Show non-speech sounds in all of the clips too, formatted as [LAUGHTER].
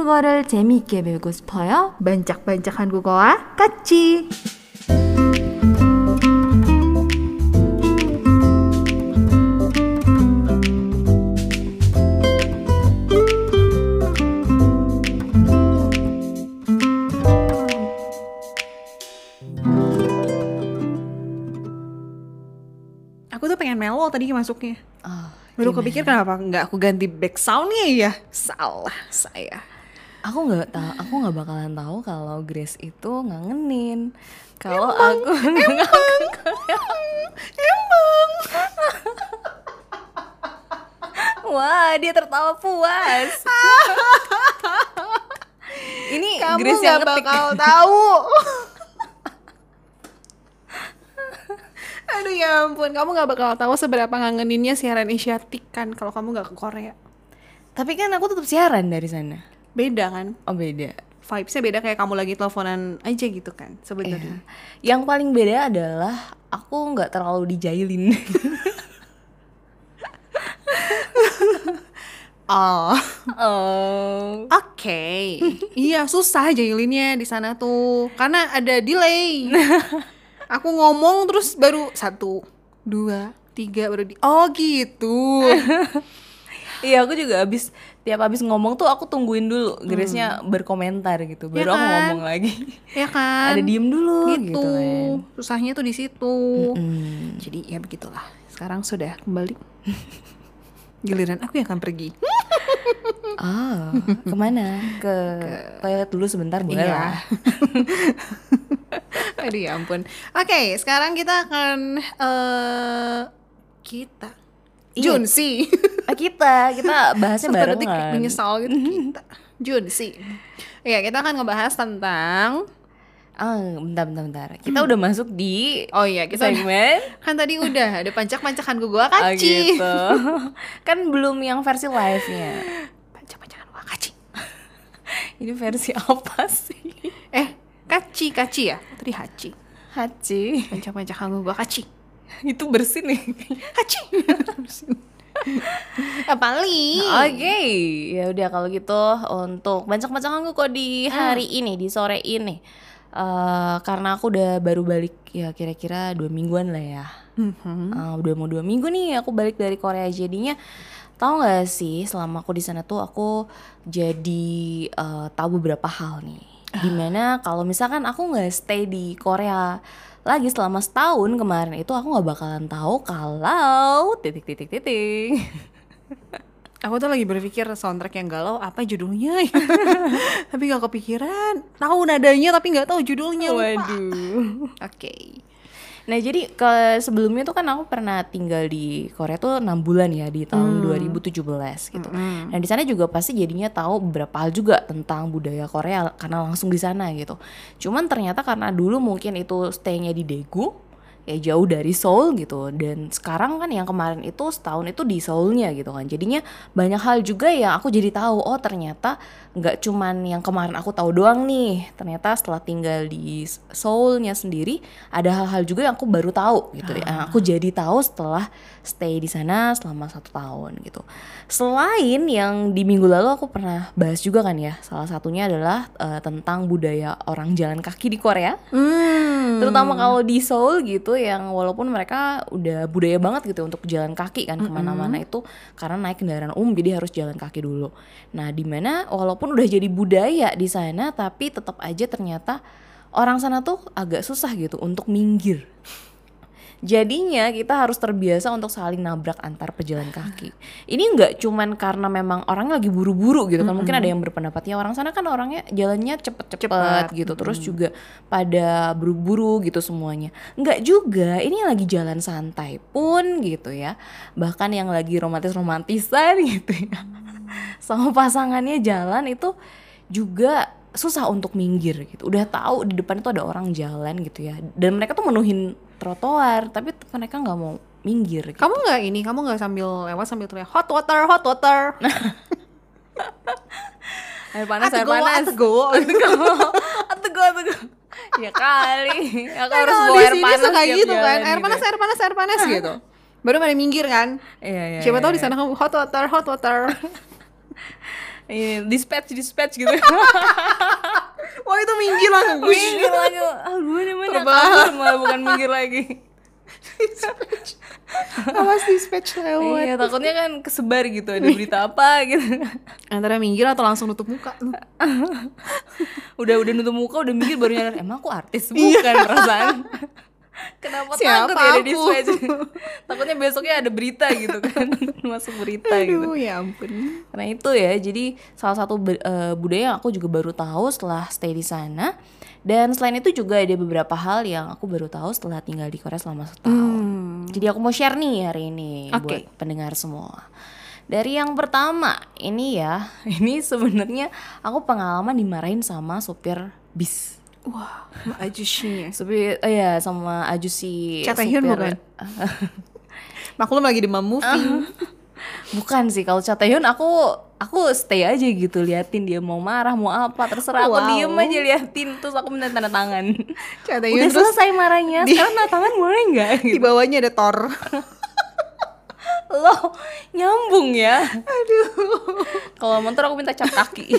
한국어를 재미있게 배우고 싶어요? 반짝반짝 한국어와 같이. Aku tuh pengen melo tadi masuknya. 아, Baru kepikir kenapa nggak aku ganti back soundnya ya? Salah saya. aku nggak tahu, aku nggak bakalan tahu kalau Grace itu ngangenin. Kalau aku [LAUGHS] emang, Emang. Wah, dia tertawa puas. [LAUGHS] Ini Kamu Grace yang ngetik. bakal tahu. [LAUGHS] Aduh ya ampun, kamu nggak bakal tahu seberapa ngangeninnya siaran Asiatic kan kalau kamu nggak ke Korea. Tapi kan aku tetap siaran dari sana. Beda kan? Oh beda. Vibesnya beda kayak kamu lagi teleponan aja gitu kan sebenarnya. Yang paling beda adalah aku nggak terlalu dijailin. [LAUGHS] Oh, oh. oke. iya susah jailinnya di sana tuh karena ada delay. [LAUGHS] Aku ngomong terus baru satu, dua, tiga baru di. Oh gitu. [LAUGHS] Iya aku juga habis tiap habis ngomong tuh aku tungguin dulu Grace-nya berkomentar gitu Hmm. Ya baru aku kan? ngomong lagi. [LAUGHS] ya kan? Ada diem dulu gitu. gitu, kan. Susahnya tuh di situ. Hmm. Jadi ya begitulah. Sekarang sudah kembali. [LAUGHS] Giliran aku yang akan pergi. [LAUGHS] Oh, ke mana? Ke, toilet dulu sebentar boleh Iya. lah. Aduh ya ampun. Oke, sekarang kita akan eh kita Iya. Junsi. [LAUGHS] Ah, kita kita bahasnya Serta detik menyesal gitu kita. Junsi. Iya, kita akan ngebahas tentang Ah, bentar, bentar, bentar. Kita udah masuk di Oh iya, kita udah- segmen kan tadi udah ada pancak-pancakan gua [LAUGHS] Oh, kaci. gitu. [LAUGHS] kan belum yang versi live-nya. Pancak-pancakan gua kaci. Ini versi apa sih? Eh, kaci, kaci ya? Tadi haci. Hachi. Pancak-pancakan gua kaci. Itu bersih nih. Haci. [LAUGHS] Apa li? Oke, ya udah kalau gitu untuk bancak-bancakan kok di hari ini, di sore ini. Eh, karena aku udah baru balik ya kira-kira dua mingguan lah ya. Mhm. Eh, udah mau dua minggu nih aku balik dari Korea jadinya tahu nggak sih selama aku di sana tuh aku jadi eh, tahu beberapa hal nih. Di mana kalau misalkan aku nggak stay di Korea lagi selama setahun kemarin itu aku nggak bakalan tahu kalau titik titik titik. [LAUGHS] Aku tuh lagi berpikir soundtrack yang galau apa judulnya ya? [LAUGHS] tapi gak kepikiran. Tahu nadanya tapi nggak tahu judulnya. Waduh. Oke. Nah jadi ke sebelumnya tuh kan aku pernah tinggal di Korea tuh enam bulan ya di tahun 2017 gitu. Nah di sana juga pasti jadinya tahu beberapa hal juga tentang budaya Korea karena langsung di sana gitu. Cuman ternyata karena dulu mungkin itu stay-nya di Daegu ya jauh dari Seoul gitu. Dan sekarang kan yang kemarin itu setahun itu di Seoulnya gitu kan. Jadinya banyak hal juga yang aku jadi tahu oh ternyata nggak cuman yang kemarin aku tahu doang nih. Ternyata setelah tinggal di Seoulnya sendiri ada hal-hal juga yang aku baru tahu gitu yang aku jadi tahu setelah stay di sana selama satu tahun gitu. Selain yang di minggu lalu aku pernah bahas juga kan ya. Salah satunya adalah eh, tentang budaya orang jalan kaki di Korea. Hmm. Terutama kalau di Seoul gitu yang walaupun mereka udah budaya banget gitu untuk jalan kaki kan ke mana-mana itu karena naik kendaraan umum jadi harus jalan kaki dulu. Nah di mana walaupun udah jadi budaya di sana tapi tetap aja ternyata orang sana tuh agak susah gitu untuk minggir Jadinya kita harus terbiasa untuk saling nabrak antar pejalan kaki. Ini nggak cuman karena memang orangnya lagi buru-buru gitu kan. Mungkin ada yang berpendapat ya orang sana kan orangnya jalannya cepet-cepet Cepet. gitu. Terus juga pada buru-buru gitu semuanya. Nggak juga. Ini lagi jalan santai pun gitu ya. Bahkan yang lagi romantis-romantisan [LAUGHS] gitu ya. Sama pasangannya jalan itu juga susah untuk minggir gitu. Udah tahu di depan itu ada orang jalan gitu ya. Dan mereka tuh menuhin trotoar, tapi mereka nggak mau minggir. Gitu. Kamu nggak ini? Kamu nggak sambil lewat sambil teriak hot water, hot water. [LAUGHS] Air panas, air panas. Atego, [LAUGHS] atego, atego. Ya kali, aku harus bawa air panas suka gitu kan. Air panas, air panas, air panas gitu. Baru pada minggir kan. Iya, iya. Siapa iya, tahu di iya. sana kamu hot water, hot water. [LAUGHS] Ini dispatch dispatch gitu. [LAUGHS] Wah itu minggir langsung. minggir lagi. Ah, gue? Terbang. Kabur malah bukan minggir lagi. Awas dispatch lewat. Iya, takutnya kan kesebar gitu ada berita apa gitu. Antara minggir atau langsung nutup muka lu. udah udah nutup muka udah mikir baru nyadar emang aku artis bukan perasaan. Kenapa Siapa takut ya ada aku? dispatch? [LAUGHS] Takutnya besoknya ada berita gitu kan, [LAUGHS] masuk berita gitu. Aduh ya ampun. Karena itu ya, jadi salah satu eh, budaya yang aku juga baru tahu setelah stay di sana. Dan selain itu juga ada beberapa hal yang aku baru tahu setelah tinggal di Korea selama setahun. Jadi aku mau share nih hari ini Hmm. Oke. buat pendengar semua. Dari yang pertama, ini ya, [LAUGHS] ini sebenarnya aku pengalaman dimarahin sama supir bis. Wah, ajusnya. Supir, eh ya sama ajusi Cha Tae-hyun bukan? [LAUGHS] Maklum lagi demam moving. Bukan sih kalau Cha Taehyun aku aku stay aja gitu liatin dia mau marah mau apa terserah aku Wow. diem aja liatin terus aku minta tanda tangan. Cha Udah selesai marahnya sekarang tanda tangan boleh nggak? [LAUGHS] di Gitu. bawahnya ada Thor. [LAUGHS] Loh nyambung ya. Aduh. Kalau motor aku minta cap kaki.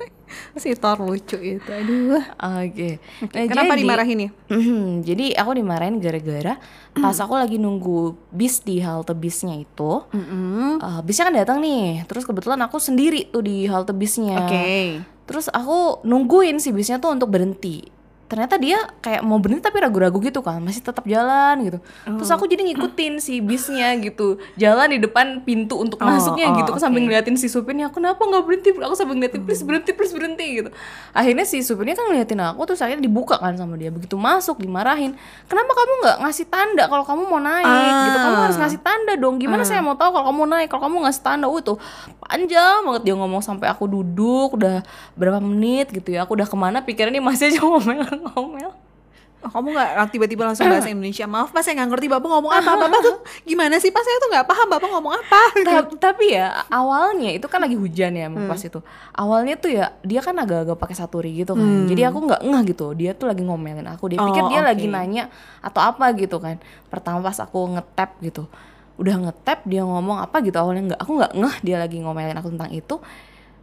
[LAUGHS] si Thor lucu itu. Aduh. Oke. Nah, Kenapa jadi- dimarahin ya? Mhm, jadi aku dimarahin gara-gara pas aku lagi nunggu bis di halte bisnya itu. Mm-mm. eh, bisnya kan datang nih, terus kebetulan aku sendiri tuh di halte bisnya. Oke. Terus aku nungguin si bisnya tuh untuk berhenti. Ternyata dia kayak mau berhenti tapi ragu-ragu gitu kan, masih tetap jalan gitu. Terus aku jadi ngikutin si bisnya gitu, jalan di depan pintu untuk Oh, masuknya oh, gitu. Aku sambil oke. ngeliatin si supirnya, aku kenapa nggak berhenti? Aku sambil ngeliatin please berhenti, please berhenti gitu. Akhirnya si supirnya kan ngeliatin aku, terus akhirnya dibuka kan sama dia. Begitu masuk dimarahin, kenapa kamu nggak ngasih tanda kalau kamu mau naik gitu? Kamu Ah. harus ngasih tanda dong. Gimana saya mau tahu kalau kamu naik? Kalau kamu ngasih tanda, uh itu panjang banget dia ngomong sampai aku duduk udah berapa menit gitu ya. Aku udah ke mana pikirannya masih aja ngomel-ngomel. Oh, kamu nggak tiba-tiba langsung bahasa [CLEARS THROAT] Indonesia? Maaf pak, saya nggak ngerti bapak ngomong apa. Bapak tuh gimana sih pak? Saya tuh nggak paham bapak ngomong apa. Ta- tapi ya awalnya itu kan lagi hujan ya Hmm. pas itu. Awalnya tuh ya dia kan agak-agak pakai saturi gitu kan. Hmm. Jadi aku nggak ngeh gitu. Dia tuh lagi ngomelin aku. Dia pikir Oh, dia oke. lagi nanya atau apa gitu kan. Pertama pas aku ngetap gitu. Udah ngetap dia ngomong apa gitu awalnya nggak aku nggak ngeh dia lagi ngomelin aku tentang itu.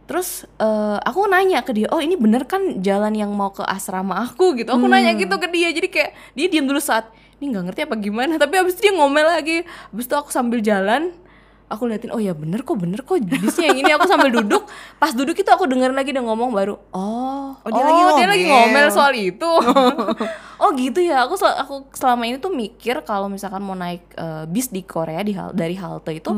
Terus eh, aku nanya ke dia, oh ini bener kan jalan yang mau ke asrama aku gitu. Aku nanya Hmm. gitu ke dia, jadi kayak dia diam dulu saat ini nggak ngerti apa gimana. [LAUGHS] Tapi abis itu dia ngomel lagi. Abis itu aku sambil jalan, aku liatin, oh ya bener kok, bener kok bisnya yang ini. Aku sambil duduk, pas duduk itu aku dengerin lagi dia ngomong baru, oh, Oh, dia lagi dia lagi ngomel. ngomel soal itu. [LAUGHS] oh gitu ya, aku sel- aku selama ini tuh mikir kalau misalkan mau naik eh, bis di Korea di hal dari halte itu,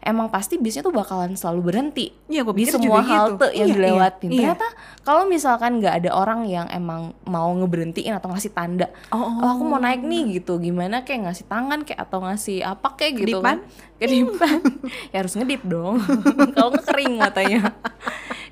emang pasti bisnya tuh bakalan selalu berhenti Hmm. Iya, gua di pikir semua juga gitu. halte yang Iya, dilewatin. iya, iya. Ternyata kalau misalkan nggak ada orang yang emang mau ngeberhentiin atau ngasih tanda, Oh, oh, aku mau naik nih gitu, gimana kayak ngasih tangan kayak atau ngasih apa kayak gitu Kedipan? kan? Kedipan. [LAUGHS] ya harus ngedip dong. [LAUGHS] kalau nggak kering matanya.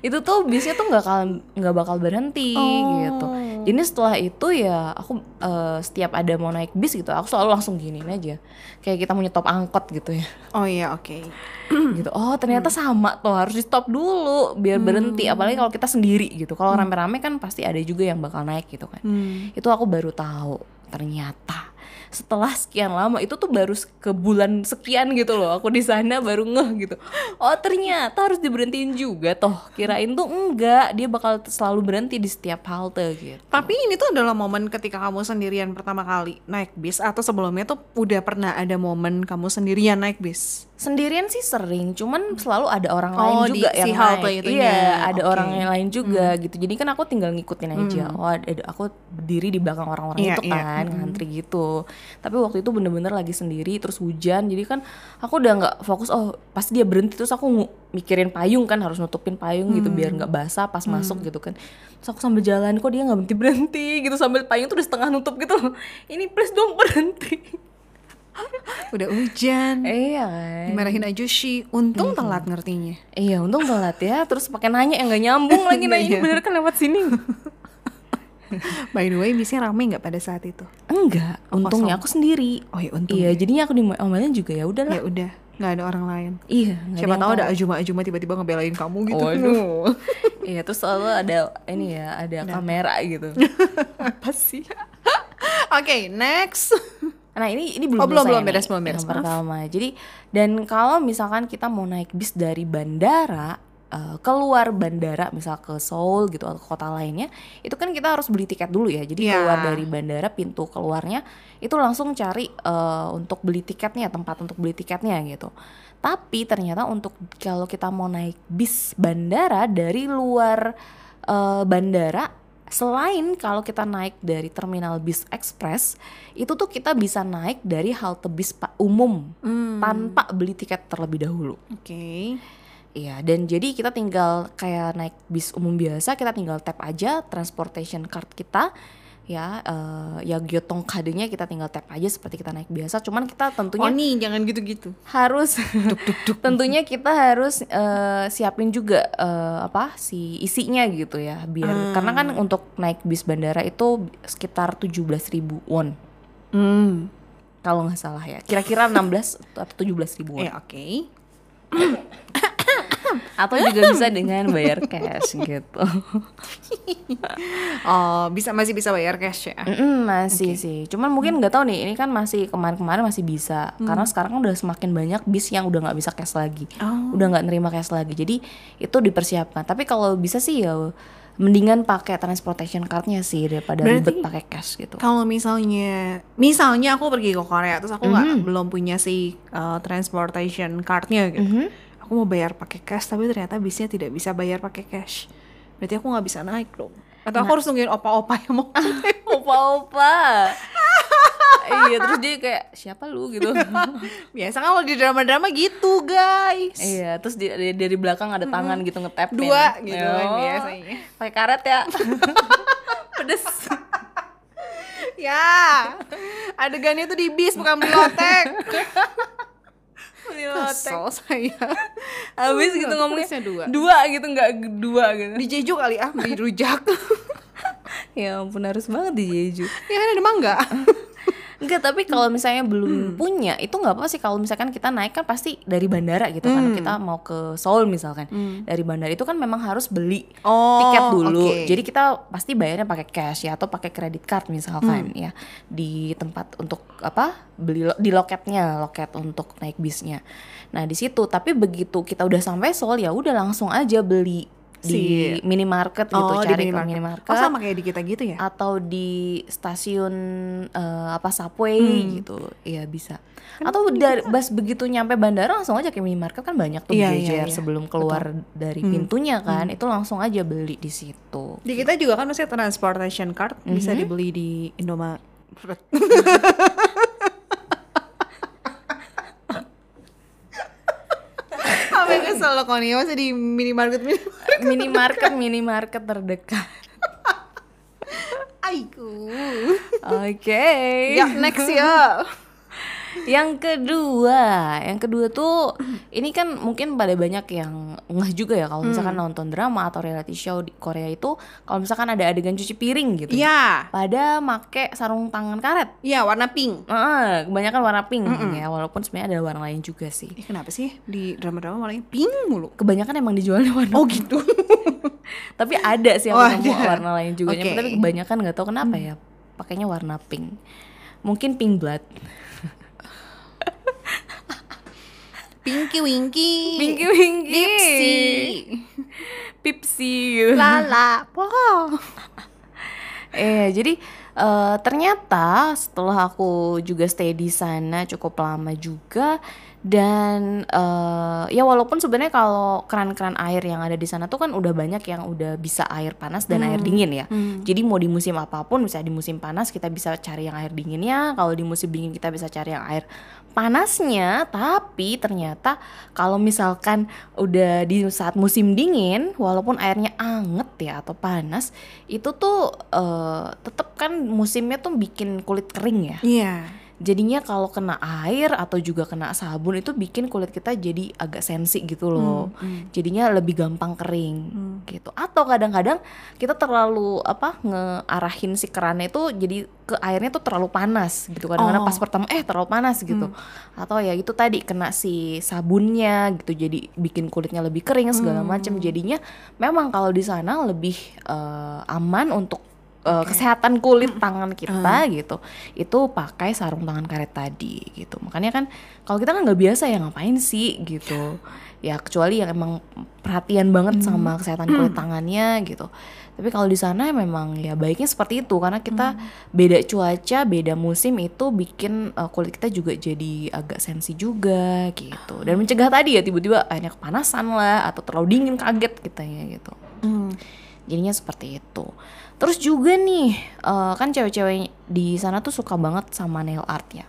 itu tuh bisnya tuh nggak bakal nggak bakal berhenti Oh. gitu. Jadi setelah itu ya aku eh, setiap ada mau naik bis gitu, aku selalu langsung giniin aja. Kayak kita mau nyetop angkot gitu ya Oh iya oke. [CLEARS THROAT] gitu. Oh ternyata sama tuh harus di stop dulu biar berhenti. Apalagi kalau kita sendiri gitu. Kalau rame-rame kan pasti ada juga yang bakal naik gitu kan. Hmm. Itu aku baru tahu ternyata setelah sekian lama itu tuh baru ke bulan sekian gitu loh aku di sana baru ngeh gitu. Oh ternyata harus diberhentiin juga toh kirain tuh enggak dia bakal selalu berhenti di setiap halte gitu. Tapi ini tuh adalah momen ketika kamu sendirian pertama kali naik bis atau sebelumnya tuh udah pernah ada momen kamu sendirian naik bis? sendirian sih sering cuman selalu ada orang Oh, lain di juga si yang halte naik. itunya. iya ada Oke. orang yang lain juga gitu. Jadi kan aku tinggal ngikutin aja. Oh ada aku berdiri di belakang orang-orang Iya, itu iya. kan ngantri gitu tapi waktu itu bener-bener lagi sendiri terus hujan. Jadi kan aku udah nggak fokus oh pasti dia berhenti terus aku mikirin payung kan harus nutupin payung gitu biar nggak basah pas masuk gitu kan. Terus aku sambil jalan kok dia nggak berhenti berhenti gitu sambil payung tuh udah setengah nutup gitu ini please dong berhenti. [LAUGHS] Udah hujan. iya kan. Dimarahin Ajushi, untung telat ngertinya. Iya untung telat ya. Terus pakai nanya yang gak nyambung lagi [LAUGHS] Nanya ini bener kan lewat sini [LAUGHS] [LAUGHS] By the way, bisnya rame nggak pada saat itu? Enggak Untungnya aku sendiri Oh ya untung. Iya jadinya aku diomelin juga ya udahlah Ya udah, nggak ada orang lain. Iya Siapa tahu ada ajuma-ajuma tiba-tiba ngebelain kamu gitu. Waduh. [LAUGHS] Iya terus selalu ada ini ya Ada kamera gitu [LAUGHS] Apa sih? Oke, next. Nah ini ini belum Oh, belum, belum, beres, belum, beres. Yang pertama Jadi dan kalau misalkan kita mau naik bis dari bandara uh, keluar bandara misal ke Seoul gitu atau kota lainnya itu kan kita harus beli tiket dulu ya jadi Ya. keluar dari bandara pintu keluarnya itu langsung cari uh, untuk beli tiketnya tempat untuk beli tiketnya gitu tapi ternyata untuk kalau kita mau naik bis bandara dari luar uh, bandara selain kalau kita naik dari terminal bis ekspres itu tuh kita bisa naik dari halte bis umum Hmm. tanpa beli tiket terlebih dahulu. Oke. Iya, dan jadi kita tinggal kayak naik bis umum biasa, kita tinggal tap aja transportation card kita, ya, eh, ya Gyotong kadenya kita tinggal tap aja seperti kita naik biasa. Cuman kita Oh tentunya nih jangan gitu-gitu. harus, [LAUGHS] tentunya kita harus eh, siapin juga eh, apa si isinya gitu ya, biar karena kan untuk naik bis bandara itu sekitar 17.000 won Hmm. kalau nggak salah ya, kira-kira 16 atau 17.000 ribu won. Eh oke. [COUGHS] [LAUGHS] atau juga [LAUGHS] bisa dengan bayar cash gitu. [LAUGHS] Oh bisa masih bisa bayar cash ya? Mm-mm, masih sih. Cuman mungkin nggak tahu nih. Ini kan masih kemarin-kemarin masih bisa. Karena sekarang kan udah semakin banyak bis yang udah nggak bisa cash lagi. Oh. Udah nggak nerima cash lagi. Jadi itu dipersiapkan. Tapi kalau bisa sih ya mendingan pakai transportation cardnya sih daripada Berarti- ribet pakai cash gitu. Kalau misalnya, misalnya aku pergi ke Korea terus aku nggak belum punya si uh, transportation cardnya gitu, Mhm. Aku mau bayar pakai cash tapi ternyata bisnya tidak bisa bayar pakai cash, berarti aku nggak bisa naik dong. Atau aku harus nungguin opa-opa yang mau [LAUGHS] Opa-opa. iya, terus dia kayak siapa lu gitu. [LAUGHS] Biasa kan kalau di drama-drama gitu guys. iya, terus di, di- dari belakang ada tangan gitu ngetap Dua gitu kan biasanya. Pakai karet ya. [LAUGHS] Pedes. Ya, adegannya tuh di bis bukan lotek. Kesel saya. [LAUGHS] Habis gitu ngomongnya dua. dua gitu nggak dua gitu. Di Jeju kali ah, beli rujak. [LAUGHS] Ya ampun harus banget di Jeju. ya kan ada mangga. [LAUGHS] Enggak, tapi kalau misalnya belum punya, itu nggak apa sih kalau misalkan kita naik kan pasti dari bandara gitu kan. Kita mau ke Seoul misalkan. Dari bandara itu kan memang harus beli Oh, tiket dulu. oke. Jadi kita pasti bayarnya pakai cash ya atau pakai kredit card misalkan ya di tempat untuk apa? beli lo- di loketnya, loket untuk naik bisnya. Nah, di situ tapi begitu kita udah sampai Seoul ya udah langsung aja beli di Si- minimarket gitu, oh, di cari ke minimarket. minimarket Oh, sama kayak di kita gitu ya? atau di stasiun eh, apa subway Hmm. gitu iya bisa atau dari bas begitu nyampe bandara langsung aja ke minimarket kan banyak tuh Iya, BJR iya, iya. sebelum keluar dari pintunya kan itu langsung aja beli di situ Di kita juga kan maksudnya transportation card bisa dibeli di Indomaret. [LAUGHS] Kau nih masih di minimarket minimarket. minimarket minimarket terdekat Aiku. oke Ya next ya. Yang kedua, yang kedua tuh ini kan mungkin pada banyak yang ngeh juga ya kalau misalkan nonton drama atau reality show di Korea itu kalau misalkan ada adegan cuci piring gitu. Iya. Pada make sarung tangan karet. Iya warna pink. Heeh, kebanyakan warna pink ya, walaupun sebenarnya ada warna lain juga sih. Eh, kenapa sih di drama-drama warnanya pink mulu? Kebanyakan emang dijualnya warna Oh gitu. [LAUGHS] tapi ada sih yang Oh, ada. warna lain juga. Hmm. tapi kebanyakan nggak tahu kenapa ya pakainya warna pink mungkin pink blood Pinky Winky. pinky winky Dipsy. [LAUGHS] pipsi gitu. Lala. Wow. Eh, jadi eh, ternyata setelah aku juga stay di sana cukup lama juga dan eh, ya walaupun sebenarnya kalau keran-keran air yang ada di sana tuh kan udah banyak yang udah bisa air panas dan air dingin ya. Jadi mau di musim apa pun, bisa di musim panas kita bisa cari yang air dinginnya, kalau di musim dingin kita bisa cari yang air panasnya. Tapi ternyata kalau misalkan udah di saat musim dingin, walaupun airnya anget ya atau panas, itu tuh eh, tetep kan musimnya tuh bikin kulit kering ya. Iya. Jadinya kalau kena air atau juga kena sabun itu bikin kulit kita jadi agak sensi gitu loh. Jadinya lebih gampang kering gitu. Atau kadang-kadang kita terlalu apa ngearahin si kerannya itu jadi ke airnya tuh terlalu panas gitu. Kadang-kadang Oh. pas pertama eh terlalu panas gitu. Atau ya itu tadi kena si sabunnya gitu jadi bikin kulitnya lebih kering segala macam. Jadinya memang kalau di sana lebih eh, aman untuk uh, kesehatan kulit tangan kita gitu itu pakai sarung tangan karet tadi gitu. Makanya kan kalau kita kan nggak biasa ya ngapain sih gitu. Ya kecuali yang emang perhatian banget sama kesehatan kulit tangannya gitu. Tapi kalau di sana memang ya baiknya seperti itu karena kita beda cuaca beda musim itu bikin uh, kulit kita juga jadi agak sensi juga gitu. Dan mencegah tadi ya tiba-tiba akhirnya kepanasan lah atau terlalu dingin kaget kita ya gitu. Hmm. jadinya seperti itu terus juga nih eh, kan cewek-cewek di sana tuh suka banget sama nail art ya.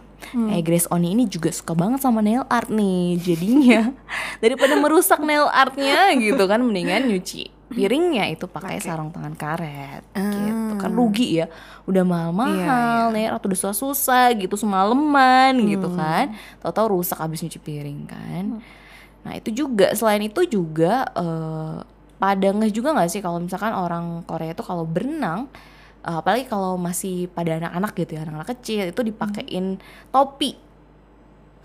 Eh Grace Oni ini juga suka banget sama nail art nih jadinya. [LAUGHS] Daripada merusak nail artnya gitu kan mendingan nyuci piringnya itu pakai sarung tangan karet gitu. Kan rugi ya udah mahal-mahal nail art udah susah-susah gitu semalaman gitu kan. Tahu-tahu rusak habis nyuci piring kan. Nah itu juga selain itu juga eh, pada ngeh juga nggak sih kalau misalkan orang Korea itu kalau berenang eh, apalagi kalau masih pada anak-anak gitu ya anak-anak kecil itu dipakein topi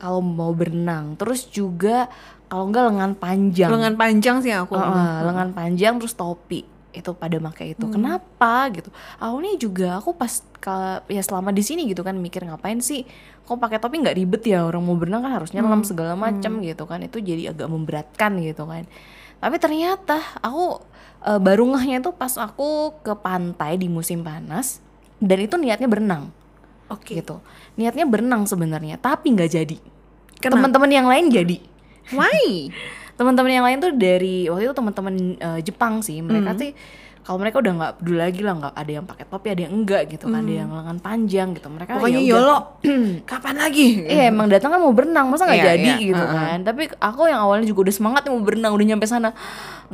kalau mau berenang. Terus juga kalau enggak lengan panjang. Lengan panjang sih aku. Heeh, lengan panjang terus topi itu pada pakai itu. Kenapa gitu? Awalnya juga aku pas ke ya selama di sini gitu kan mikir ngapain sih kok pakai topi nggak ribet ya? Orang mau berenang kan harus nyelam segala macam gitu kan. Itu jadi agak memberatkan gitu kan tapi ternyata aku eh, baru ngehnya itu pas aku ke pantai di musim panas dan itu niatnya berenang. Oke. gitu. Niatnya berenang sebenarnya tapi nggak jadi. Teman-teman yang lain jadi. Why? [LAUGHS] teman-teman yang lain tuh dari waktu itu teman-teman eh, Jepang sih mereka sih kalau mereka udah nggak peduli lagi lah nggak ada yang pakai topi ada yang enggak gitu kan ada yang lengan panjang gitu. Mereka Pokoknya ya YOLO. [CLEARS THROAT] Kapan lagi? Iya emang datang kan mau berenang masa nggak Iya, jadi iya, gitu uh-uh. kan? Tapi aku yang awalnya juga udah semangat mau berenang udah nyampe sana.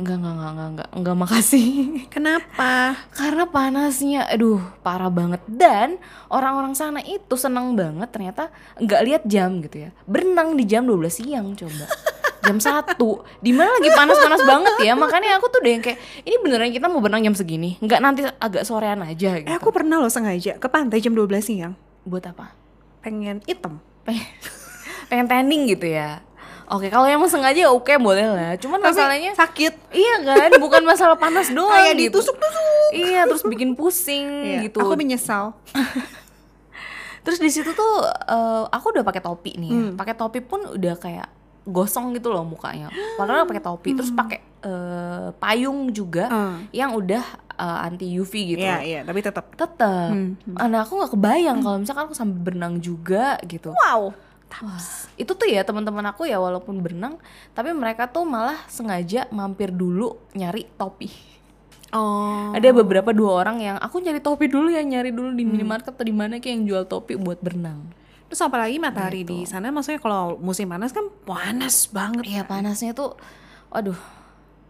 Enggak enggak enggak enggak enggak, enggak makasih. [LAUGHS] Kenapa? karena panasnya aduh parah banget. Dan orang-orang sana itu seneng banget ternyata nggak lihat jam gitu ya. Berenang di jam 12 siang coba jam satu di mana lagi panas-panas banget ya makanya aku tuh udah yang kayak ini beneran kita mau berenang jam segini nggak nanti agak sorean aja gitu Eh aku pernah loh sengaja ke pantai jam 12 siang. buat apa Pengen item. pengen [LAUGHS] pengen tanning gitu ya oke kalau yang mau sengaja oke boleh lah cuman Tapi masalahnya sakit. iya kan bukan masalah panas doang Kayak gitu. ditusuk-tusuk. iya terus bikin pusing Iya, gitu Aku menyesal. [LAUGHS] Terus di situ tuh eh, aku udah pakai topi nih. Hmm. Pakai topi pun udah kayak gosong gitu loh mukanya. Padahal pakai topi terus pakai eh, payung juga Hmm. yang udah eh, anti UV gitu. Iya, iya, tapi tetap. Tetep. Hmm. Nah, aku nggak kebayang kalau misalkan aku sambil berenang juga gitu. Wow. Wah, itu tuh ya teman-teman aku ya walaupun berenang, tapi mereka tuh malah sengaja mampir dulu nyari topi. Oh. Ada beberapa dua orang yang aku nyari topi dulu ya, nyari dulu Hmm. di minimarket atau di mana kayak yang jual topi buat berenang. Terus apalagi matahari di sana maksudnya kalau musim panas kan panas banget. Iya panasnya tuh, aduh.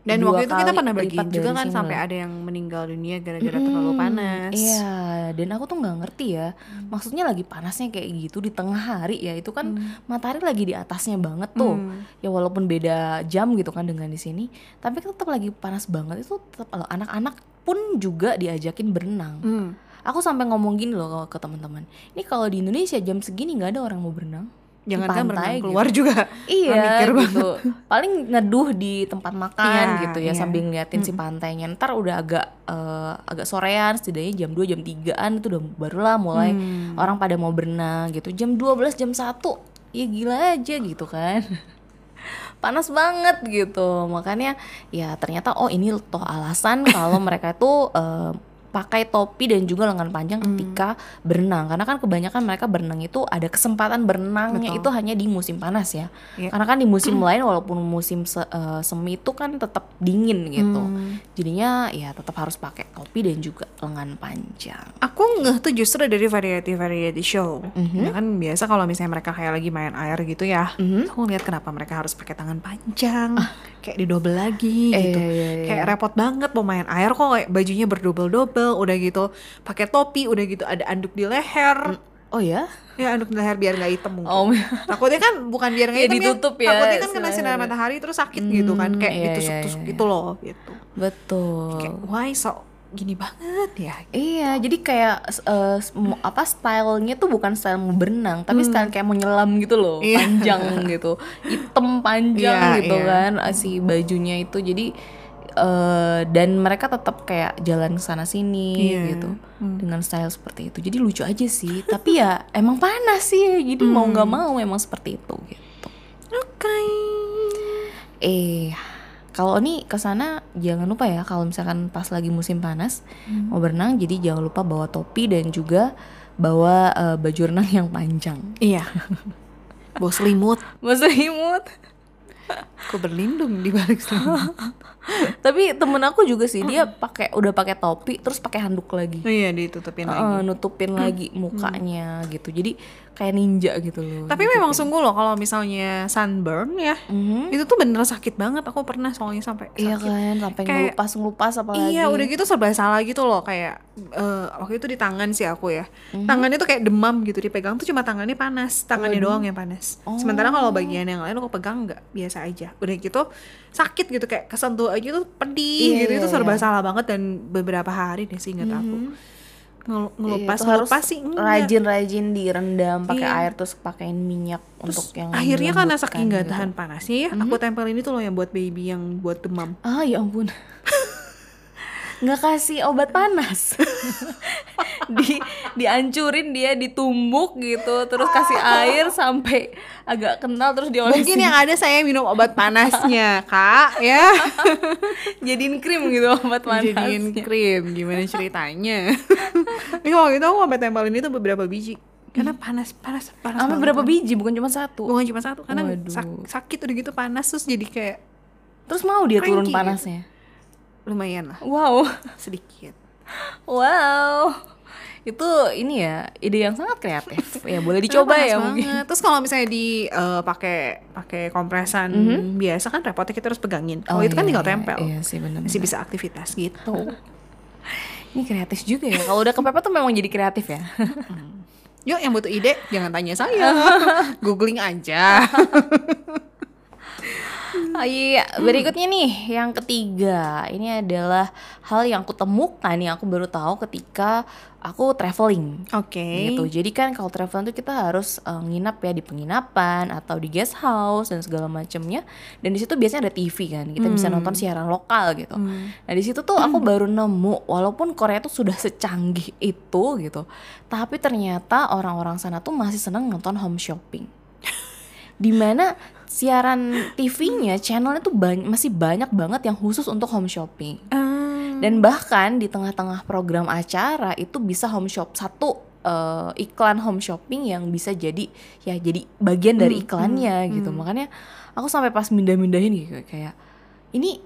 Dan dua waktu itu kita pernah bagi juga kan sini sampai ada yang meninggal dunia gara-gara terlalu panas. Iya, dan aku tuh nggak ngerti ya. Maksudnya lagi panasnya kayak gitu di tengah hari ya, itu kan matahari lagi di atasnya banget tuh. Ya walaupun beda jam gitu kan dengan di sini, tapi tetap lagi panas banget itu tetap kalau anak-anak pun juga diajakin berenang. Hmm. Aku sampai ngomong gini loh ke teman-teman. Ini kalau di Indonesia jam segini nggak ada orang mau berenang. Jangan kan berenang gitu. keluar juga. Iya mikir gitu. Paling neduh di tempat makan Iya, gitu ya iya. sambil ngeliatin si pantainya. Ntar udah agak eh, agak sorean setidaknya jam 2 jam 3-an itu udah barulah mulai Hmm. orang pada mau berenang gitu. Jam 12 jam 1 ya gila aja gitu kan. [LAUGHS] Panas banget gitu. Makanya ya ternyata oh ini toh alasan kalau mereka itu eh, pakai topi dan juga lengan panjang Hmm. ketika berenang karena kan kebanyakan mereka berenang itu ada kesempatan berenangnya Betul. itu hanya di musim panas ya Iya. karena kan di musim lain walaupun musim se- eh, semi itu kan tetap dingin gitu Hmm. jadinya ya tetap harus pakai topi dan juga lengan panjang Aku ngeh tuh justru dari variety variety show. Mhm. Ya kan biasa kalau misalnya mereka kayak lagi main air gitu ya. Mhm. Aku ngeliat kenapa mereka harus pakai tangan panjang, kayak didobel lagi Eh, gitu. iya, iya, iya. Kayak repot banget mau main air kok kayak bajunya berdobel-dobel, udah gitu pakai topi, udah gitu ada anduk di leher. oh ya Ya anduk di leher biar nggak hitam mungkin. oh [LAUGHS] Takutnya kan bukan biar nggak Ya, hitam ditutup ya Takutnya kan kena si sinar matahari terus sakit gitu kan, kayak iya, iya, ditusuk-tusuk iya. gitu loh gitu. betul Kayak why so gini banget ya. Iya, jadi kayak eh, s- mo- apa stylenya tuh bukan style mau berenang, tapi style kayak mau nyelam gitu loh, Hmm. Iya. panjang gitu, hitam panjang Iya, gitu iya. kan ah, si bajunya itu. Jadi eh, dan mereka tetap kayak jalan sana sini Iya. gitu dengan style seperti itu jadi lucu aja sih [LAUGHS] tapi ya emang panas sih jadi mau nggak mau emang seperti itu gitu Oke. eh kalau nih ke sana jangan lupa ya kalau misalkan pas lagi musim panas mau berenang jadi jangan lupa bawa topi dan juga bawa eh, baju renang yang panjang Iya. [LAUGHS] Bawa selimut. Masa imut Aku berlindung di balik selimut. [LAUGHS] tapi temen aku juga sih dia pakai udah pakai topi terus pakai handuk lagi Oh iya ditutupin lagi. Eh, nutupin lagi mukanya gitu jadi kayak ninja gitu loh Tapi memang sungguh loh kalau misalnya sunburn ya, Mhm. itu tuh bener sakit banget. Aku pernah soalnya sampai iya sakit. kan sampai Kayak- ngelupas ngelupas apalagi Iya, udah gitu serba salah gitu loh kayak eh, waktu itu di tangan sih aku ya. Tangannya tuh kayak demam gitu dipegang tuh cuma tangannya panas, tangannya doang yang panas. Sementara kalau bagian yang lain aku pegang nggak biasa aja. Udah gitu sakit gitu kayak kesentuh aja tuh pedih Iya, gitu iya, itu serba iya. salah banget dan beberapa hari deh sih ingat aku. Ngel- ngelupas Iya, ngelupas sih rajin-rajin direndam pakai Iya. air terus pakein minyak untuk yang Akhirnya karena saking nggak gitu. tahan panasnya ya, aku tempelin itu loh yang buat baby yang buat demam. Ah ya ampun. [LAUGHS] nggak kasih obat panas. [LAUGHS] di diancurin dia ditumbuk gitu, terus kasih air sampai agak kental terus diolesin. Mungkin yang ada saya minum obat panasnya, Kak, ya. [LAUGHS] jadiin krim gitu obat panas. Jadiin krim, gimana ceritanya? [LAUGHS] Ini waktu itu aku sampai tempelin itu beberapa biji. Karena panas, panas, panas. Sampai berapa biji bukan cuma satu. Bukan cuma satu, karena sak- sakit udah gitu panas terus jadi kayak Terus mau dia turun Cranky. panasnya. Lumayan lah, Wow. sedikit. Wow. Itu ini ya ide yang sangat kreatif. ya boleh dicoba ya banget. mungkin. Terus kalau misalnya di eh, pakai pakai kompresan biasa kan repotnya kita harus pegangin. Kalau Oh, itu kan iya, tinggal iya, tempel. Iya sih benar. Masih bisa aktivitas gitu. [LAUGHS] Ini kreatif juga ya. Kalau udah kepepet tuh memang jadi kreatif ya. Yuk yang butuh ide jangan tanya saya. [LAUGHS] Googling aja. [LAUGHS] Iya, berikutnya nih yang ketiga. Ini adalah hal yang aku temukan yang aku baru tahu ketika aku traveling. Oke. gitu. Jadi kan kalau traveling tuh kita harus eh, nginap ya di penginapan atau di guest house dan segala macamnya. Dan di situ biasanya ada TV kan, kita bisa nonton siaran lokal gitu. Nah di situ tuh aku [CLEARS THROAT] baru nemu, walaupun Korea tuh sudah secanggih itu gitu, tapi ternyata orang-orang sana tuh masih seneng nonton home shopping. [LAUGHS] Di mana siaran TV-nya, channelnya tuh bany- masih banyak banget yang khusus untuk home shopping. Ah. Dan bahkan di tengah-tengah program acara itu bisa home shop satu eh, iklan home shopping yang bisa jadi ya jadi bagian dari iklannya gitu. Makanya aku sampai pas mindah-mindahin gitu kayak ini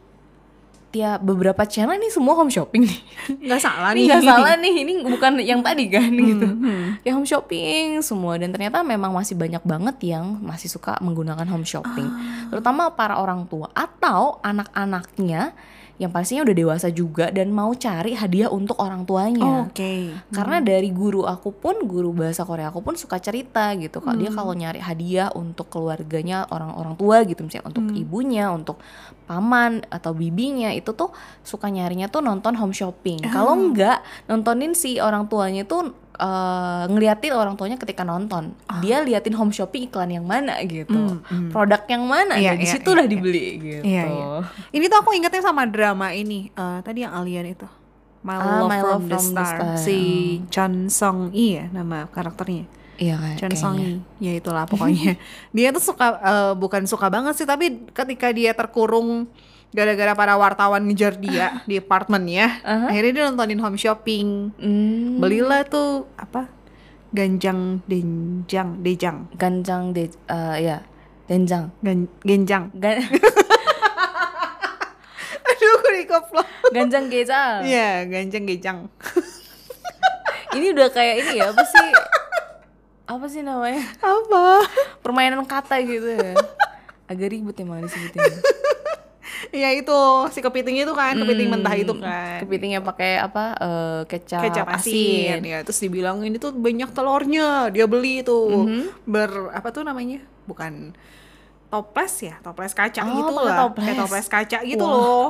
tiap beberapa channel ini semua home shopping nih. [LAUGHS] nggak salah nih. nggak salah nih, ini bukan yang tadi kan gitu. Hmm. Ya home shopping semua dan ternyata memang masih banyak banget yang masih suka menggunakan home shopping. Terutama para orang tua atau anak-anaknya yang pastinya udah dewasa juga dan mau cari hadiah untuk orang tuanya. Oke. Karena dari guru aku pun, guru bahasa Korea aku pun suka cerita gitu. Kak dia kalau nyari hadiah untuk keluarganya orang-orang tua gitu, misalnya untuk ibunya, untuk paman atau bibinya itu tuh suka nyarinya tuh nonton home shopping. Kalau enggak nontonin si orang tuanya tuh eh, ngeliatin orang tuanya ketika nonton. Dia liatin home shopping iklan yang mana gitu. Produk yang mana. Iya, nah, di iya, situ iya, iya. dibeli gitu. Iya, iya. Ini tuh aku ingetnya sama drama ini. eh, tadi yang alien itu. My Ah, Love, My from, Love the from the Star. Star. Si Chon Song Yi ya nama karakternya. Iya kan. Chon Song. Yi. Ya itulah pokoknya. [LAUGHS] dia tuh suka eh, bukan suka banget sih tapi ketika dia terkurung gara-gara para wartawan ngejar dia di apartemennya, akhirnya dia nontonin home shopping. Hmm. Belilah tuh apa? Ganjang denjang dejang. Ganjang de eh, ya denjang. Gan, genjang. Gan [LAUGHS] Aduh, aku dikoplok. ganjang gejang. Iya, ganjang gejang. [LAUGHS] Ini udah kayak ini ya apa sih? Apa sih namanya? Apa? Permainan kata gitu ya. Agak ribet emang disebutin. [LAUGHS] Iya itu. Si kepiting itu kan, kepiting mentah itu kan. Kepitingnya pakai apa? eh, kecap, kecap asin. ya terus dibilang ini tuh banyak telurnya. Dia beli tuh. Ber apa tuh namanya? Bukan toples ya? Toples kaca Oh, gitu lah. Toples. kayak toples. kaca gitu Wah. loh.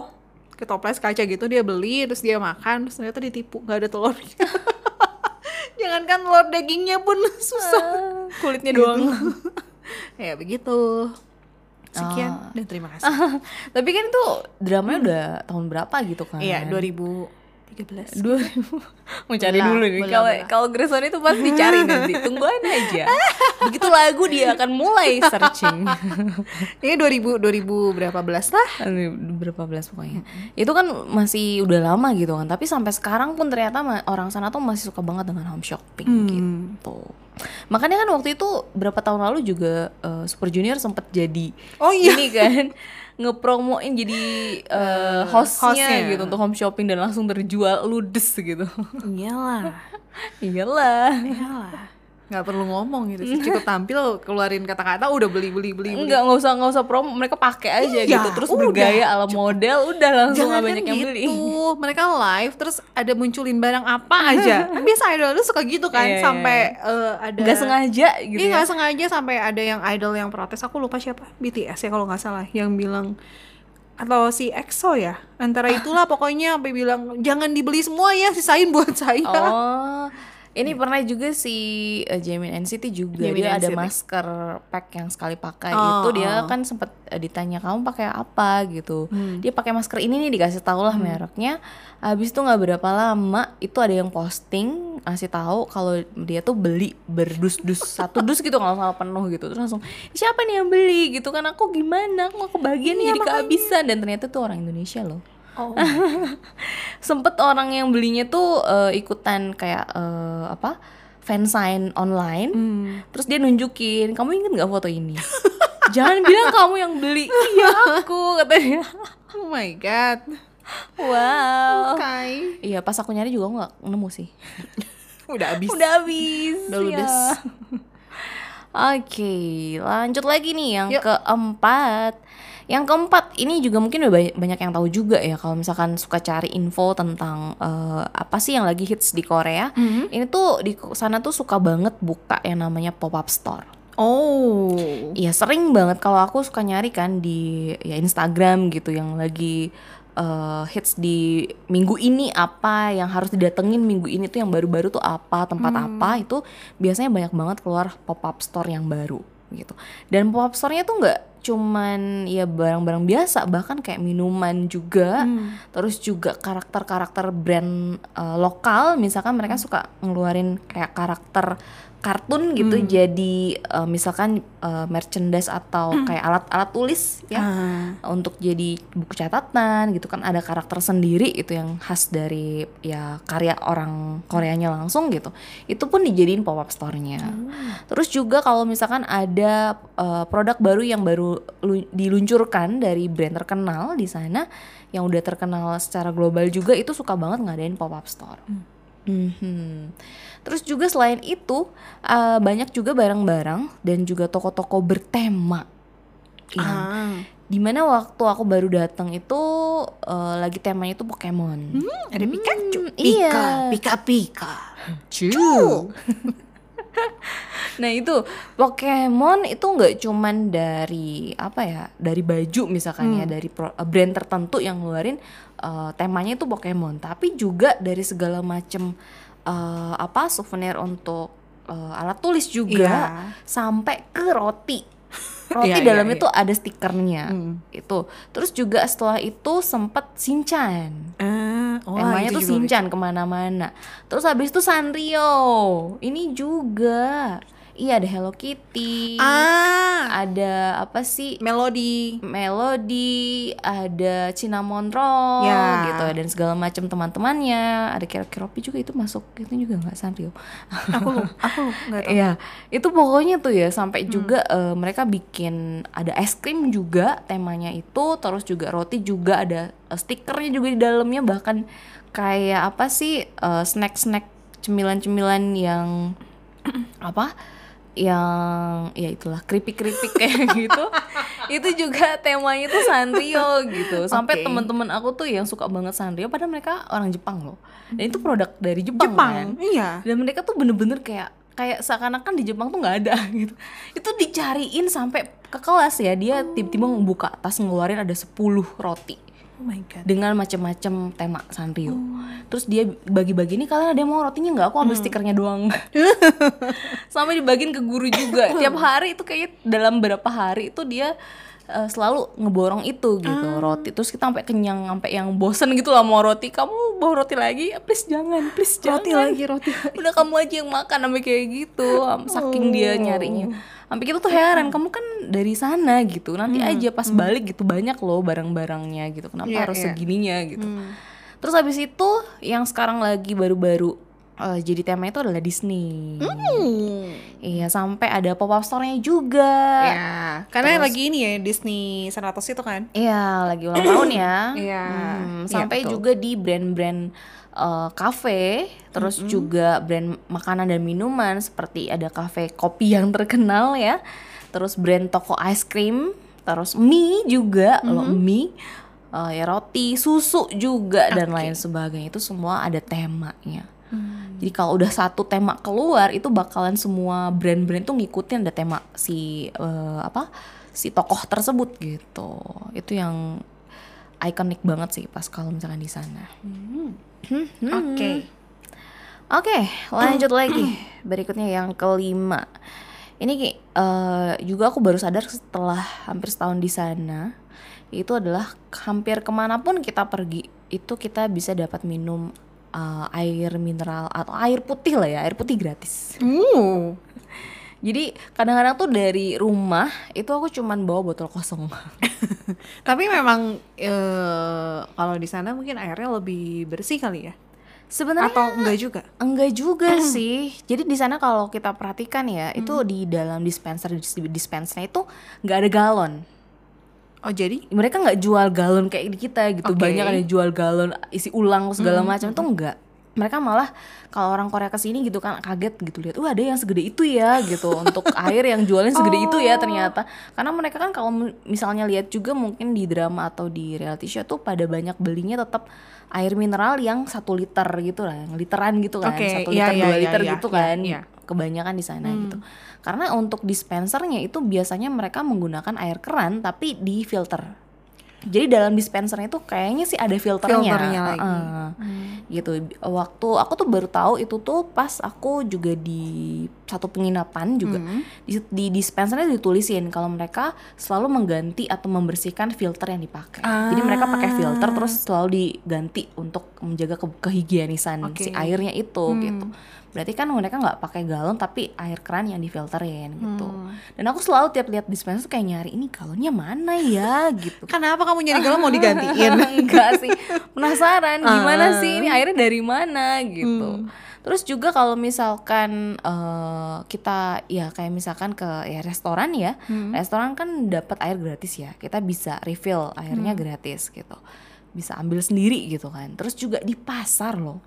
Ke toples kaca gitu dia beli terus dia makan terus ternyata ditipu. Nggak ada telurnya. [LAUGHS] Jangankan telur dagingnya pun [LAUGHS] susah. Kulitnya doang. [LAUGHS] ya begitu Sekian Ah. dan terima kasih. [LAUGHS] Tapi kan itu dramanya udah tahun berapa gitu kan? Iya, 2013. Dua [LAUGHS] mau cari dulu nih. Kalau kalau Grayson itu pasti dicari nanti. Tungguin aja. Begitu lagu dia akan mulai searching. [LAUGHS] Ini 2000 2000 berapa belas lah? Berapa belas pokoknya. Itu kan masih udah lama gitu kan. Tapi sampai sekarang pun ternyata orang sana tuh masih suka banget dengan home shopping gitu. Makanya kan waktu itu berapa tahun lalu juga eh, Super Junior sempet jadi Oh iya. ini kan [LAUGHS] ngepromoin jadi eh, hostnya, hostnya. gitu untuk home shopping dan langsung terjual ludes gitu. Iyalah. [LAUGHS] Iyalah. Iyalah. Nggak perlu ngomong gitu sih. Cukup tampil keluarin kata-kata udah beli beli beli. Enggak, nggak usah nggak usah promo, mereka pakai aja Iya, gitu. Terus udah. bergaya ala model, udah langsung Jangan banyak yang gitu. beli. Mereka live terus ada munculin barang apa aja. [LAUGHS] Kan biasa idol tuh suka gitu kan Iya, iya, sampai eh, ada Nggak sengaja gitu Iya ya. nggak sengaja sampai ada yang idol yang protes. Aku lupa siapa. BTS ya kalau nggak salah yang bilang atau si EXO ya antara [LAUGHS] itulah pokoknya sampai bilang jangan dibeli semua ya sisain buat saya Oh, ini pernah juga si uh, Jamin NCT juga. Jamin dia ada NCT. masker pack yang sekali pakai. Oh, itu dia oh. kan sempat uh, ditanya kamu pakai apa? gitu. Hmm. Dia pakai masker ini nih dikasih tahu lah mereknya. Habis itu nggak berapa lama itu ada yang posting ngasih tahu kalau dia tuh beli berdus-dus [LAUGHS] satu dus gitu kalau salah penuh gitu. Terus langsung siapa nih yang beli? gitu kan. Aku gimana? Aku nggak kebagian nih Iya, jadi kehabisan. Dan ternyata tuh orang Indonesia loh oh. [LAUGHS] sempet orang yang belinya tuh eh, ikutan kayak eh, apa fansign online Hmm. terus dia nunjukin kamu inget nggak foto ini [LAUGHS] jangan bilang kamu yang beli [LAUGHS] iya aku katanya oh my god wow oke iya pas aku nyari juga nggak nemu sih udah habis udah habis Udah ya. ludes. Oke, lanjut lagi nih yang Yuk. keempat. Yang keempat ini juga mungkin udah banyak, yang tahu juga ya kalau misalkan suka cari info tentang eh, apa sih yang lagi hits di Korea. Mhm. Ini tuh di sana tuh suka banget buka yang namanya pop-up store. oh Iya sering banget kalau aku suka nyari kan di ya Instagram gitu yang lagi eh, hits di minggu ini apa yang harus didatengin minggu ini tuh yang baru-baru tuh apa tempat apa itu biasanya banyak banget keluar pop up store yang baru gitu dan pop up store-nya tuh nggak cuman ya barang-barang biasa bahkan kayak minuman juga. Terus juga karakter-karakter brand eh, lokal. Misalkan mereka suka ngeluarin kayak karakter kartun gitu. Jadi eh, misalkan eh, merchandise atau kayak alat-alat tulis ya. Ah. untuk jadi buku catatan gitu kan. Ada karakter sendiri itu yang khas dari ya karya orang Koreanya langsung gitu. Itu pun dijadiin pop up store-nya terus juga kalau misalkan ada eh, produk baru yang baru diluncurkan dari brand terkenal di sana yang udah terkenal secara global juga itu suka banget ngadain pop up store Mhm. Terus juga selain itu eh, banyak juga barang-barang dan juga toko-toko bertema. Yang Ah. di mana waktu aku baru datang itu eh, lagi temanya itu Pokemon. Hmm, ada Pikachu Hmm, iya. Pika Pika Cu. [LAUGHS] [LAUGHS] nah itu Pokemon itu nggak cuman dari apa ya dari baju misalkan ya dari pro- brand tertentu yang ngeluarin eh, temanya itu Pokemon tapi juga dari segala macem eh, apa souvenir untuk eh, alat tulis juga Iya. sampai ke roti [LAUGHS] roti Iya, iya, dalamnya iya. tuh ada stikernya Hmm. itu terus juga setelah itu sempet Shinchan Ah, Temanya itu tuh Shinchan ke mana-mana. Terus habis itu Sanrio. Ini juga. Iya ada Hello Kitty. Ah, Ada apa sih? melodi. Melody, ada Cinnamon Roll Ya. gitu dan segala macam teman-temannya. Ada Keropi juga itu masuk itu juga nggak Sanrio. Aku aku nggak tahu. Iya, itu pokoknya tuh ya sampai Hmm. juga eh, mereka bikin ada es krim juga temanya itu, terus juga roti juga ada eh, stikernya juga di dalamnya bahkan kayak apa sih eh, snack-snack cemilan-cemilan yang [CLEARS THROAT] apa? Yang ya itulah keripik-keripik kayak [LAUGHS] gitu. Itu juga temanya tuh Sanrio gitu. Sampai Oke. teman-teman aku tuh yang suka banget Sanrio padahal mereka orang Jepang loh. Dan itu produk dari Jepang, kan? Jepang, iya. dan mereka tuh bener-bener kayak kayak seakan-akan di Jepang tuh nggak ada [LAUGHS] gitu. Itu dicariin sampai ke kelas ya dia tiba-tiba membuka tas ngeluarin ada 10 roti Oh my god. dengan macam-macam tema Sanrio. Terus dia bagi-bagi ini kalian ada yang mau rotinya nggak? Aku ambil stikernya doang. [LAUGHS] Sampai dibagiin ke guru juga. [LAUGHS] Tiap hari itu kayak dalam berapa hari itu dia eh, selalu ngeborong itu gitu Ah. roti. Terus kita sampai kenyang sampai yang bosen gitu lah mau roti. Kamu bawa roti lagi? Please jangan please Roti jangan. lagi, roti [LAUGHS] lagi. udah kamu aja yang makan sampai kayak gitu. Saking dia nyarinya. Sampai kita tuh heran kamu kan dari sana gitu. Nanti aja pas balik gitu banyak loh barang-barangnya gitu. Kenapa Iya, harus iya. segininya gitu? Terus habis itu yang sekarang lagi baru-baru eh, jadi tema itu adalah Disney Hmm. iya sampai ada pop up store-nya juga Ya, karena lagi ini ya Disney 100 itu kan. Iya, lagi ulang tahun ya. [COUGHS] Iya, Hmm, iya, sampai betul. juga di brand-brand eh, cafe, terus juga brand makanan dan minuman seperti ada cafe kopi yang terkenal ya. Terus brand toko ice cream, terus mie juga, loh mie, eh, ya roti, susu juga dan lain sebagainya. Itu semua ada temanya. Jadi kalau udah satu tema keluar itu bakalan semua brand-brand tuh ngikutin ada tema si eh, apa si tokoh tersebut gitu. Itu yang ikonik banget sih pas kalau misalkan di sana. Oke. Oke, lanjut lagi. [CLEARS THROAT] Berikutnya yang kelima. Ini eh, juga aku baru sadar setelah hampir setahun di sana. Itu adalah hampir ke mana pun kita pergi itu kita bisa dapat minum eh, air mineral atau air putih lah ya, air putih gratis. Uh. [LAUGHS] Jadi kadang-kadang tuh dari rumah itu aku cuman bawa botol kosong. [LAUGHS] Tapi memang eh, kalau di sana mungkin airnya lebih bersih kali ya. Sebenarnya Atau enggak juga? Enggak juga sih. Jadi di sana kalau kita perhatikan ya, itu di dalam dispenser dispensernya itu nggak ada galon. Oh, jadi Mereka nggak jual galon kayak di kita gitu. Oke. Banyak ada jual galon isi ulang segala macam itu enggak. Mereka malah kalau orang Korea ke sini gitu kan kaget gitu lihat, wah ada yang segede itu ya gitu untuk [LAUGHS] air yang jualnya segede itu ya ternyata. Karena mereka kan kalau misalnya lihat juga mungkin di drama atau di reality show tuh pada banyak belinya tetap air mineral yang satu liter gitu lah, yang literan gitu kan, Oke, satu iya, liter iya, dua iya, liter iya, gitu iya, kan, iya. Kebanyakan di sana gitu. Karena untuk dispensernya itu biasanya mereka menggunakan air keran tapi di filter. Jadi dalam dispensernya itu kayaknya sih ada filternya. Filternya lagi. Heeh. Gitu. Waktu aku tuh baru tahu itu tuh pas aku juga di satu penginapan juga. Di, di dispensernya ditulisin kalau mereka selalu mengganti atau membersihkan filter yang dipakai. Jadi mereka pakai filter terus selalu diganti untuk menjaga ke- kehigienisan Oke. si airnya itu gitu. Berarti kan mereka nggak pakai galon tapi air keran yang difilterin gitu. Dan aku selalu tiap lihat dispenser kayak nyari ini galonnya mana ya [LAUGHS] gitu. kenapa kamu nyari galon mau [LAUGHS] digantiin? Enggak sih. Penasaran gimana Ah. sih ini airnya dari mana gitu. Terus juga kalau misalkan eh, kita ya kayak misalkan ke ya restoran ya, restoran kan dapat air gratis ya. Kita bisa refill airnya gratis gitu. Bisa ambil sendiri gitu kan. Terus juga di pasar loh.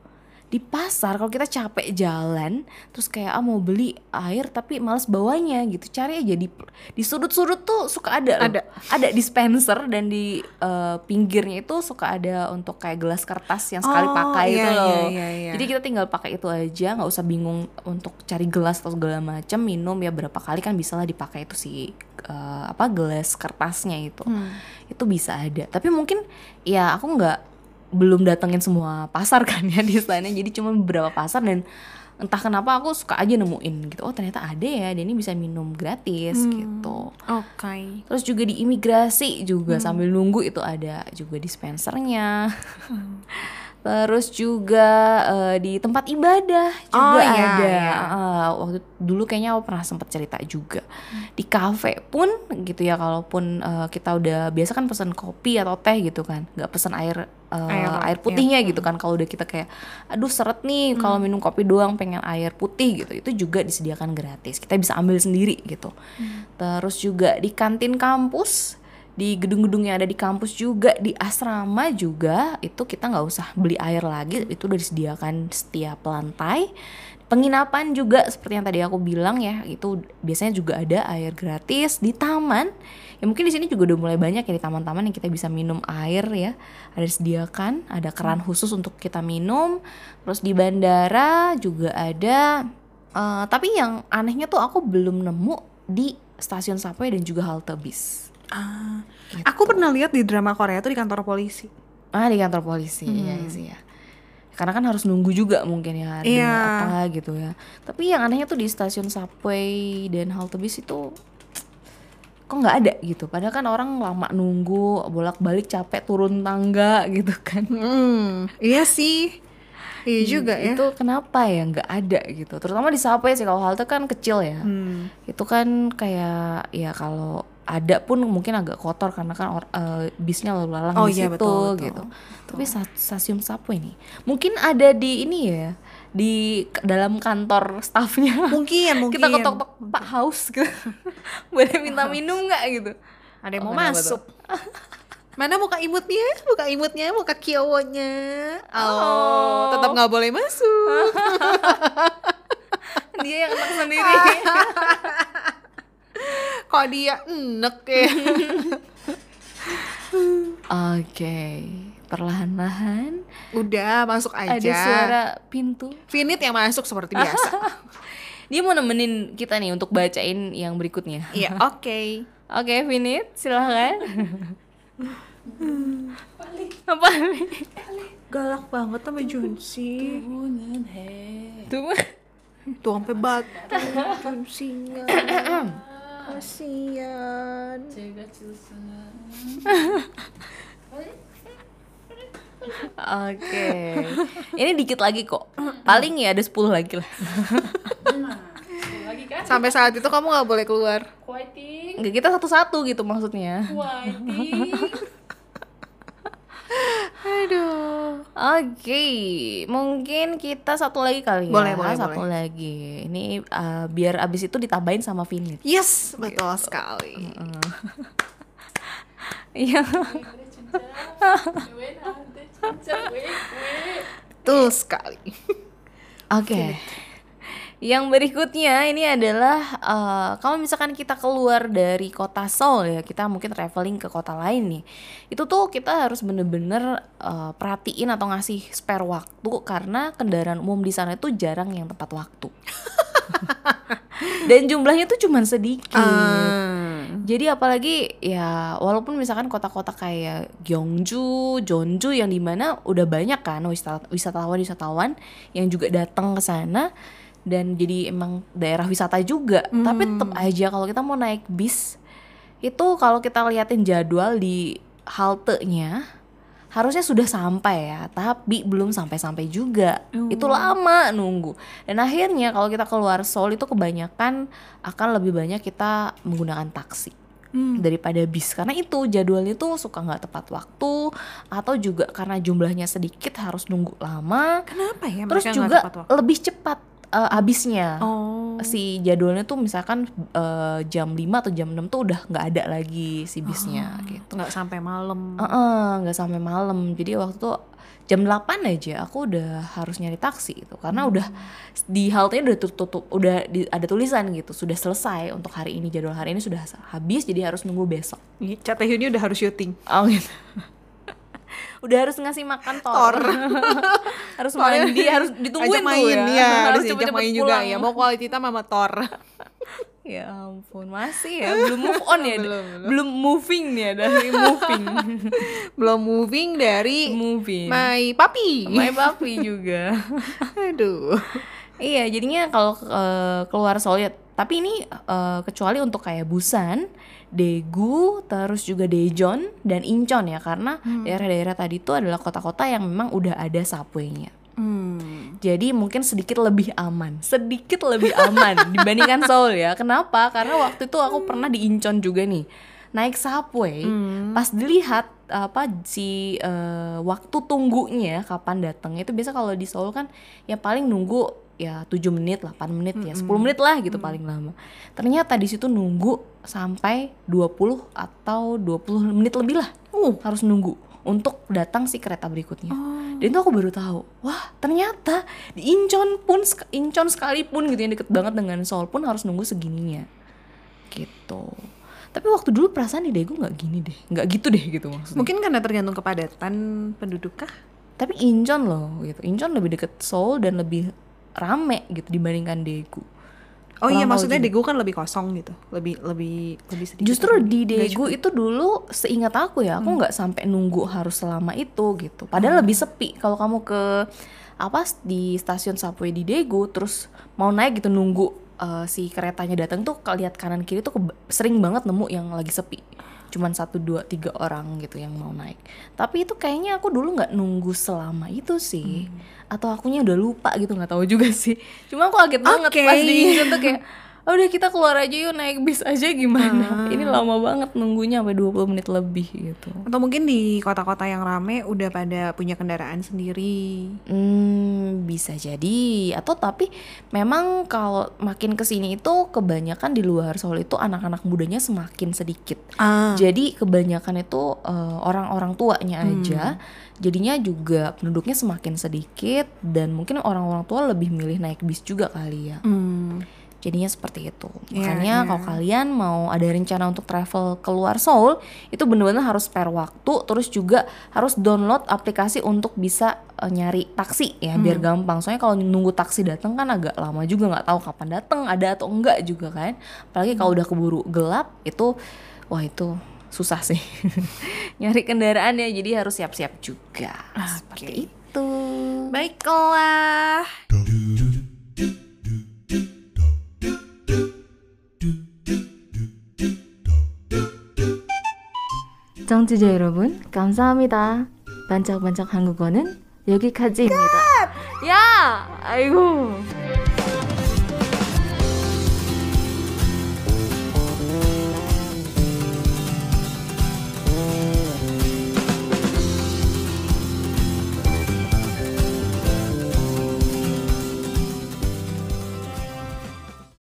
Di pasar kalau kita capek jalan terus kayak ah mau beli air tapi males bawanya gitu. Cari aja di di sudut-sudut tuh suka ada loh. Ada. Ada dispenser dan di eh, pinggirnya itu suka ada untuk kayak gelas kertas yang sekali Oh, pakai iya, itu loh. iya, iya, iya. Jadi kita tinggal pakai itu aja, nggak usah bingung untuk cari gelas atau segala macam, minum ya berapa kali kan bisa lah dipakai itu si eh, apa gelas kertasnya itu. Itu bisa ada. Tapi mungkin ya aku nggak belum datengin semua pasar kan ya [LAUGHS] di sana. Jadi cuma beberapa pasar dan entah kenapa aku suka aja nemuin gitu. Oh ternyata ada ya, dan ini bisa minum gratis gitu. Oke. Terus juga di imigrasi juga sambil nunggu itu ada juga dispensernya. [LAUGHS] Terus juga eh, di tempat ibadah juga Oh, iya, ada. iya. Eh, waktu dulu kayaknya aku pernah sempat cerita juga. Di kafe pun gitu ya kalaupun eh, kita udah biasa kan pesan kopi atau teh gitu kan, nggak pesan air eh, Air, air, putihnya gitu kan. Kalau udah kita kayak aduh seret nih kalau minum kopi doang pengen air putih gitu. Itu juga disediakan gratis. Kita bisa ambil sendiri gitu. Terus juga di kantin kampus di gedung-gedung yang ada di kampus juga di asrama juga itu kita nggak usah beli air lagi itu udah disediakan setiap lantai penginapan juga seperti yang tadi aku bilang ya itu biasanya juga ada air gratis di taman. Ya mungkin di sini juga udah mulai banyak ya di taman-taman yang kita bisa minum air ya. Ada disediakan ada keran khusus untuk kita minum. Terus di bandara juga ada Eh, tapi yang anehnya tuh aku belum nemu di stasiun subway dan juga halte bis. Ah, aku pernah lihat di drama Korea tuh di kantor polisi. Ah di kantor polisi ya sih ya. Karena kan harus nunggu juga mungkin ya ada Iya. apa gitu ya. Tapi yang anehnya tuh di stasiun subway dan halte bis itu kok nggak ada gitu padahal kan orang lama nunggu bolak-balik capek turun tangga [LAUGHS] gitu kan Hmm, iya sih. Iya juga ya. itu kenapa ya nggak ada gitu terutama di subway sih kalau halte kan kecil ya Hmm. itu kan kayak ya kalau ada pun mungkin agak kotor karena kan or- eh, bisnya lalu lalang Oh di iya, situ betul, betul. gitu tapi sa- stasiun subway nih mungkin ada di ini ya di dalam kantor staffnya Mungkin, [LAUGHS] mungkin. kita ketok-ketok pak haus gitu [LAUGHS] boleh minta minum nggak gitu Ada yang Oh, mau masuk. [LAUGHS] Mana muka imutnya? Muka imutnya, muka kiowonya. Oh, tetap nggak boleh masuk. dia yang sendiri [LAUGHS] Kok dia enek ya? oke perlahan-lahan Udah, masuk aja. ada suara pintu Finit yang masuk seperti biasa. [LAUGHS] dia mau nemenin kita nih untuk bacain yang berikutnya Iya, [LAUGHS] oke. Oke, Vinit, silahkan. Apa? Galak banget sama Junsi. Tuh. Tuh sampai batu Junsinya. Oke. Ini dikit lagi kok. Paling ya ada 10 lagi lah. Sampai saat itu kamu nggak boleh keluar. Enggak kita satu-satu gitu maksudnya. Aduh. Oke, mungkin kita satu lagi kali ya. Boleh, boleh, Satu lagi. Ini uh, biar abis itu ditambahin sama Vinit. Yes, betul sekali. [LAUGHS] Iya. Betul sekali. Oke. Yang berikutnya ini adalah eh, kalau misalkan kita keluar dari kota Seoul ya, kita mungkin traveling ke kota lain nih. Itu tuh kita harus bener-bener eh, perhatiin atau ngasih spare waktu karena kendaraan umum di sana itu jarang yang tepat waktu. [LAUGHS] Dan jumlahnya tuh cuman sedikit. Ah. Jadi apalagi ya walaupun misalkan kota-kota kayak Gyeongju, Jeonju yang di mana udah banyak kan wisata- wisatawan-wisatawan yang juga datang ke sana dan jadi emang daerah wisata juga. Tapi tetap aja kalau kita mau naik bis itu kalau kita liatin jadwal di haltenya harusnya sudah sampai ya, tapi belum sampai-sampai juga. Itu lama nunggu. Dan akhirnya kalau kita keluar Seoul itu kebanyakan akan lebih banyak kita menggunakan taksi daripada bis karena itu jadwalnya tuh suka nggak tepat waktu atau juga karena jumlahnya sedikit harus nunggu lama. Kenapa ya Terus juga tepat waktu? lebih cepat eh, habisnya Oh. si jadwalnya tuh misalkan eh, jam 5 atau jam 6 tuh udah nggak ada lagi si bisnya gitu. nggak sampai malam. Heeh, nggak sampai malam. Jadi waktu itu jam 8 aja aku udah harus nyari taksi itu karena udah di haltenya udah tutup udah di- ada tulisan gitu sudah selesai untuk hari ini jadwal hari ini sudah habis jadi harus nunggu besok. Ih, Cat Taehyunnya udah harus syuting. Oh gitu. Udah harus ngasih makan tor. Tor. [LAUGHS] harus mandi, harus ditungguin tuh main ya. ya, harus cepet-cepet ajak main juga pulang. ya. Mau quality time sama Thor. [LAUGHS] Ya ampun, masih ya belum move on ya. [LAUGHS] Belum, belum, moving nih ya dari moving. Belum moving dari moving. my papi. My papi juga. Aduh. iya, jadinya kalau eh, keluar ya, tapi ini eh, kecuali untuk kayak Busan, Daegu, terus juga Daejeon dan Incheon ya karena daerah-daerah tadi itu adalah kota-kota yang memang udah ada subway-nya. Hmm. Jadi mungkin sedikit lebih aman, sedikit lebih aman [LAUGHS] dibandingkan Seoul ya. Kenapa? Karena waktu itu aku pernah di Incheon juga nih. Naik subway, pas dilihat apa si eh, waktu tunggunya kapan datangnya itu biasa kalau di Seoul kan ya paling nunggu ya 7 menit, 8 menit ya, 10 menit lah gitu paling lama. Ternyata di situ nunggu sampai 20 atau 20 menit lebih lah. Uh. Harus nunggu untuk datang si kereta berikutnya. Dan itu aku baru tahu, wah ternyata di Incheon pun Incheon sekalipun gitu yang deket banget dengan Seoul pun harus nunggu segininya, gitu. Tapi waktu dulu perasaan di Daegu nggak gini deh, nggak gitu deh gitu maksudnya. Mungkin karena tergantung kepadatan penduduk kah? Tapi Incheon loh, gitu. Incheon lebih deket Seoul dan lebih rame gitu dibandingkan Daegu. Oh iya, Kurang maksudnya juga. Daegu kan lebih kosong gitu. Lebih lebih lebih sedikit. Justru apa? di Daegu itu dulu seingat aku ya, Hmm. aku nggak sampai nunggu harus selama itu gitu. Padahal lebih sepi. Kalau kamu ke apa di stasiun subway di Daegu terus mau naik gitu nunggu uh, si keretanya datang tuh lihat kanan kiri tuh sering banget nemu yang lagi sepi cuman satu dua tiga orang gitu yang mau naik. Tapi itu kayaknya aku dulu nggak nunggu selama itu sih. Atau akunya udah lupa gitu nggak tahu juga sih. Cuma aku kaget banget Oke. pas diinjek tuh kayak "Oh, udah kita keluar aja yuk naik bis aja gimana ini lama banget nunggunya sampai 20 menit lebih gitu Atau mungkin di kota-kota yang rame udah pada punya kendaraan sendiri. Hmm, bisa jadi. Atau tapi memang kalau makin ke sini itu kebanyakan di luar Seoul itu anak-anak mudanya semakin sedikit. Ah. Jadi kebanyakan itu eh, orang-orang tuanya aja. Jadinya juga penduduknya semakin sedikit dan mungkin orang-orang tua lebih milih naik bis juga kali ya. Hmm. Jadinya seperti itu. Iya, Makanya iya. kalau kalian mau ada rencana untuk travel keluar Seoul, itu bener-bener harus spare waktu, terus juga harus download aplikasi untuk bisa eh, nyari taksi ya, biar Hmm. gampang. Soalnya kalau nunggu taksi datang kan agak lama juga nggak tahu kapan datang, ada atau enggak juga kan. Apalagi kalau Hmm. udah keburu gelap, itu wah itu susah sih [LAUGHS] nyari kendaraan ya. Jadi harus siap-siap juga. Seperti itu. Baiklah. 청취자 여러분, 감사합니다. 반짝반짝 한국어는 여기까지입니다. 야! 아이고.